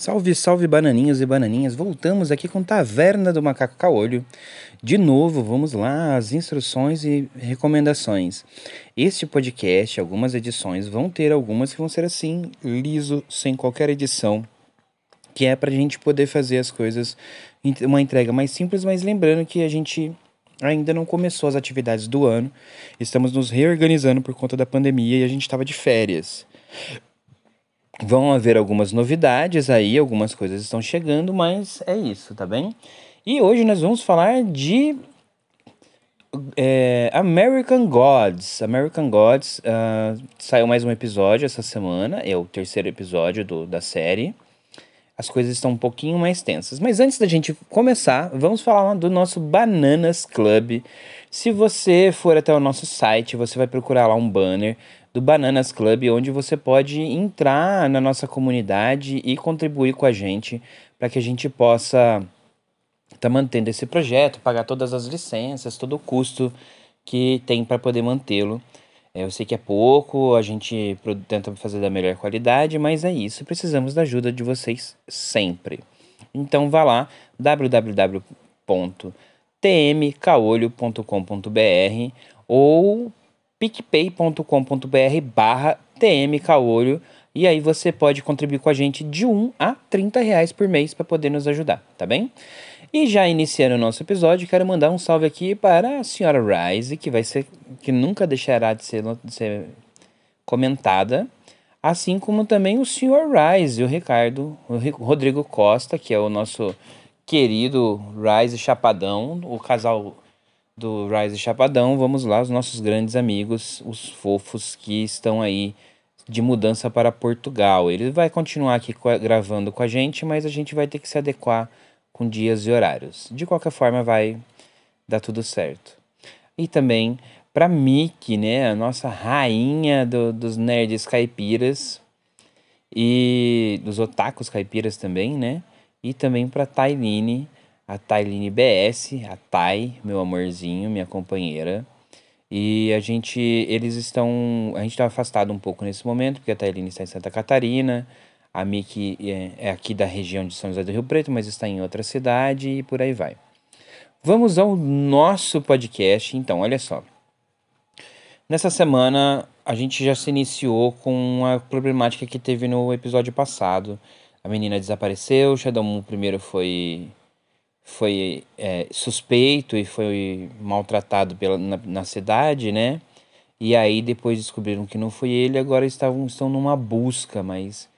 Salve, salve bananinhos e bananinhas. Voltamos aqui com Taverna do Macaco Caolho. De novo, vamos lá, as instruções e recomendações. Este podcast, algumas edições, vão ter algumas que vão ser assim, liso, sem qualquer edição, que é pra gente poder fazer as coisas, uma entrega mais simples, mas lembrando que a gente ainda não começou as atividades do ano. Estamos nos reorganizando por conta da pandemia e a gente estava de férias. Vão haver algumas novidades aí, algumas coisas estão chegando, mas é isso, tá bem? E hoje nós vamos falar de é, American Gods. American Gods uh, saiu mais um episódio essa semana, é o terceiro episódio do, da série. As coisas estão um pouquinho mais tensas. Mas antes da gente começar, vamos falar do nosso Bananas Club. Se você for até o nosso site, você vai procurar lá um banner do Bananas Club, onde você pode entrar na nossa comunidade e contribuir com a gente para que a gente possa estar tá mantendo esse projeto, pagar todas as licenças, todo o custo que tem para poder mantê-lo. É, eu sei que é pouco, a gente tenta fazer da melhor qualidade, mas é isso, precisamos da ajuda de vocês sempre. Então vá lá, www.tmcaolho.com.br ou picpay.com.br barra tmcaolho e aí você pode contribuir com a gente de 1 a 30 reais por mês para poder nos ajudar, tá bem? E já iniciando o nosso episódio, quero mandar um salve aqui para a senhora Rise, que vai ser que nunca deixará de ser, de ser comentada, assim como também o senhor Rise, o Ricardo, o Rodrigo Costa, que é o nosso querido Rise Chapadão, o casal do Rise Chapadão, vamos lá, os nossos grandes amigos, os fofos que estão aí de mudança para Portugal. Ele vai continuar aqui gravando com a gente, mas a gente vai ter que se adequar com dias e horários. De qualquer forma, vai dar tudo certo. E também para Miki, né, a nossa rainha do, dos nerds caipiras e dos otakus caipiras também, né? E também para Tailine, a Tailine BS, a Tai, meu amorzinho, minha companheira. E a gente, eles estão, a gente está afastado um pouco nesse momento, porque a Tailine está em Santa Catarina, a Miki é, é aqui da região de São José do Rio Preto, mas está em outra cidade e por aí vai. Vamos ao nosso podcast, então, olha só. Nessa semana, a gente já se iniciou com a problemática que teve no episódio passado. A menina desapareceu, Shadow Moon primeiro foi foi é, suspeito e foi maltratado pela, na, na, cidade, né? E aí depois descobriram que não foi ele, agora estavam estão numa busca, mas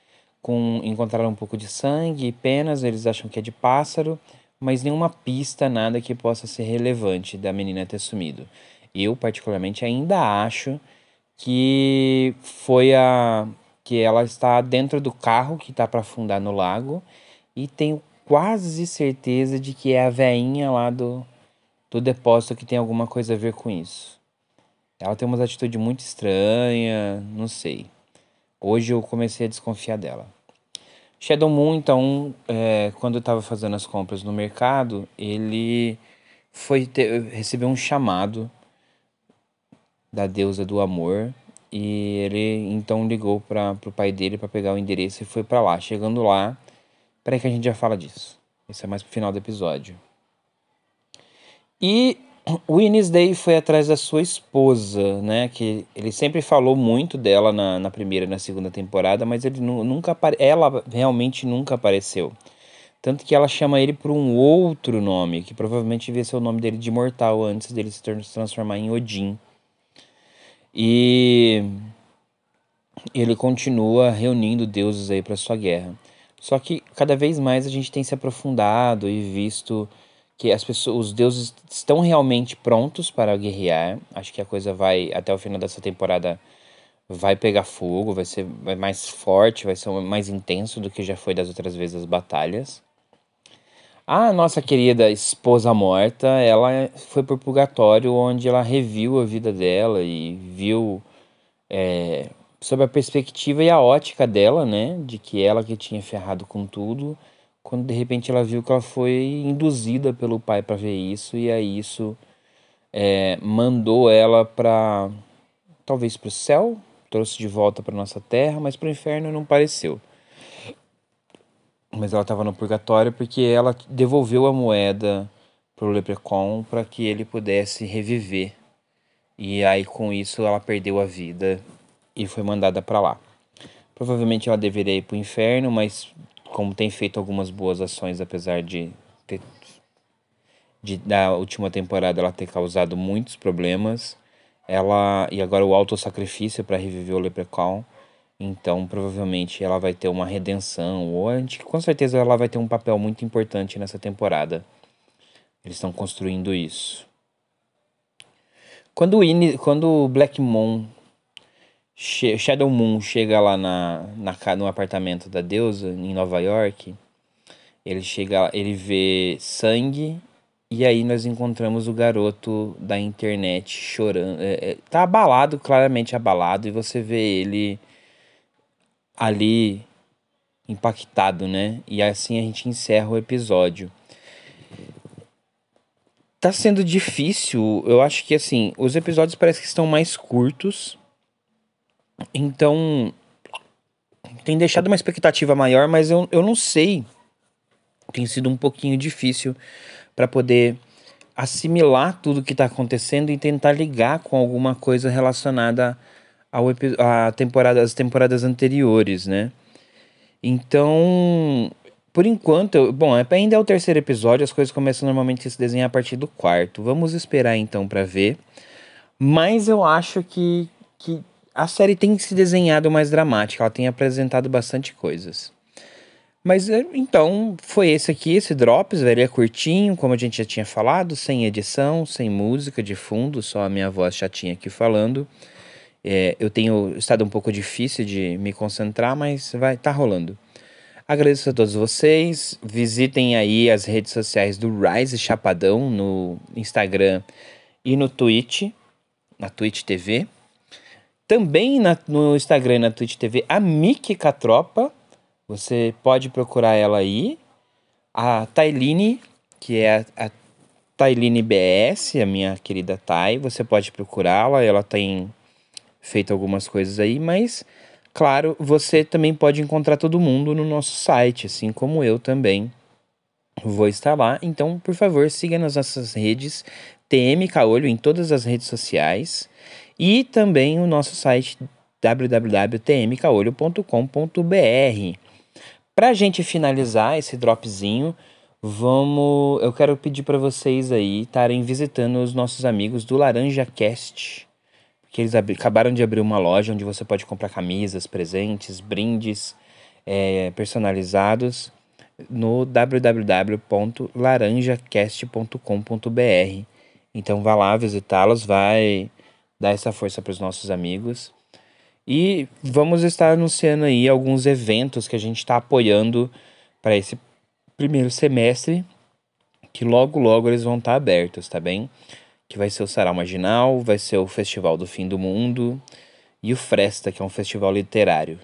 com encontraram um pouco de sangue e penas, eles acham que é de pássaro, mas nenhuma pista, nada que possa ser relevante da menina ter sumido. Eu particularmente ainda acho que foi a que ela está dentro do carro que está para afundar no lago e tenho quase certeza de que é a veinha lá do, do depósito que tem alguma coisa a ver com isso. Ela tem umas atitudes muito estranhas, não sei. Hoje eu comecei a desconfiar dela. Shadow Moon, então, é, quando eu estava fazendo as compras no mercado, ele foi ter, recebeu um chamado da deusa do amor e ele então ligou para o pai dele para pegar o endereço e foi para lá. Chegando lá, Peraí que a gente já fala disso. Isso é mais pro final do episódio. E o Day foi atrás da sua esposa, né? Que ele sempre falou muito dela na, na primeira e na segunda temporada, mas ele nunca ela realmente nunca apareceu. Tanto que ela chama ele por um outro nome, que provavelmente devia ser o nome dele de mortal antes dele se transformar em Odin. E ele continua reunindo deuses aí para sua guerra. Só que cada vez mais a gente tem se aprofundado e visto que as pessoas, os deuses estão realmente prontos para guerrear. Acho que a coisa vai até o final dessa temporada vai pegar fogo, vai ser mais forte, vai ser mais intenso do que já foi das outras vezes as batalhas. A nossa querida esposa morta, ela foi por purgatório onde ela reviu a vida dela e viu é, sobre a perspectiva e a ótica dela, né, de que ela que tinha ferrado com tudo, quando de repente ela viu que ela foi induzida pelo pai para ver isso e aí isso é, mandou ela para talvez para o céu, trouxe de volta para nossa terra, mas para o inferno não pareceu. mas ela estava no purgatório porque ela devolveu a moeda pro Leprechaun para que ele pudesse reviver. E aí com isso ela perdeu a vida e foi mandada para lá. Provavelmente ela deveria ir pro inferno, mas como tem feito algumas boas ações apesar de ter de, da última temporada ela ter causado muitos problemas, ela e agora o auto sacrifício para reviver o Leprechaun então, provavelmente ela vai ter uma redenção, ou a gente, com certeza ela vai ter um papel muito importante nessa temporada. Eles estão construindo isso. Quando o, quando o Black Moon, Shadow Moon chega lá na, na, no apartamento da deusa, em Nova York, ele chega, ele vê sangue e aí nós encontramos o garoto da internet chorando. É, é, tá abalado, claramente abalado, e você vê ele ali impactado, né? E assim a gente encerra o episódio. Tá sendo difícil, eu acho que assim, os episódios parece que estão mais curtos. Então, tem deixado uma expectativa maior, mas eu, eu não sei. Tem sido um pouquinho difícil para poder assimilar tudo que está acontecendo e tentar ligar com alguma coisa relacionada ao a temporada, as temporadas anteriores, né? Então, por enquanto, bom, é, ainda é o terceiro episódio, as coisas começam normalmente a se desenhar a partir do quarto. Vamos esperar então para ver. Mas eu acho que, que a série tem se desenhado mais dramática, ela tem apresentado bastante coisas. Mas é, então, foi esse aqui, esse Drops, velho, é curtinho, como a gente já tinha falado, sem edição, sem música de fundo, só a minha voz chatinha aqui falando. É, eu tenho estado um pouco difícil de me concentrar, mas vai tá rolando. Agradeço a todos vocês. Visitem aí as redes sociais do Rise Chapadão no Instagram e no Twitch, na Twitch TV. Também na, no Instagram e na Twitch TV, a Miki Catropa. Você pode procurar ela aí. A Tailine, que é a, a Tailine BS, a minha querida Tai. Você pode procurá-la. Ela tem feito algumas coisas aí, mas claro, você também pode encontrar todo mundo no nosso site, assim como eu também vou estar lá. Então, por favor, siga nas nossas redes TM Caolho em todas as redes sociais e também o nosso site www.tmcaolho.com.br. Para a gente finalizar esse dropzinho, vamos, eu quero pedir para vocês aí estarem visitando os nossos amigos do Laranja Cast que eles acabaram de abrir uma loja onde você pode comprar camisas, presentes, brindes é, personalizados no www.laranjacast.com.br. Então vá lá visitá-los, vai dar essa força para os nossos amigos. E vamos estar anunciando aí alguns eventos que a gente está apoiando para esse primeiro semestre, que logo logo eles vão estar abertos, tá bem? que vai ser o Sarau Marginal, vai ser o Festival do Fim do Mundo e o Fresta, que é um festival literário.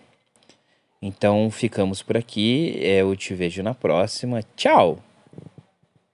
Então ficamos por aqui, eu te vejo na próxima. Tchau!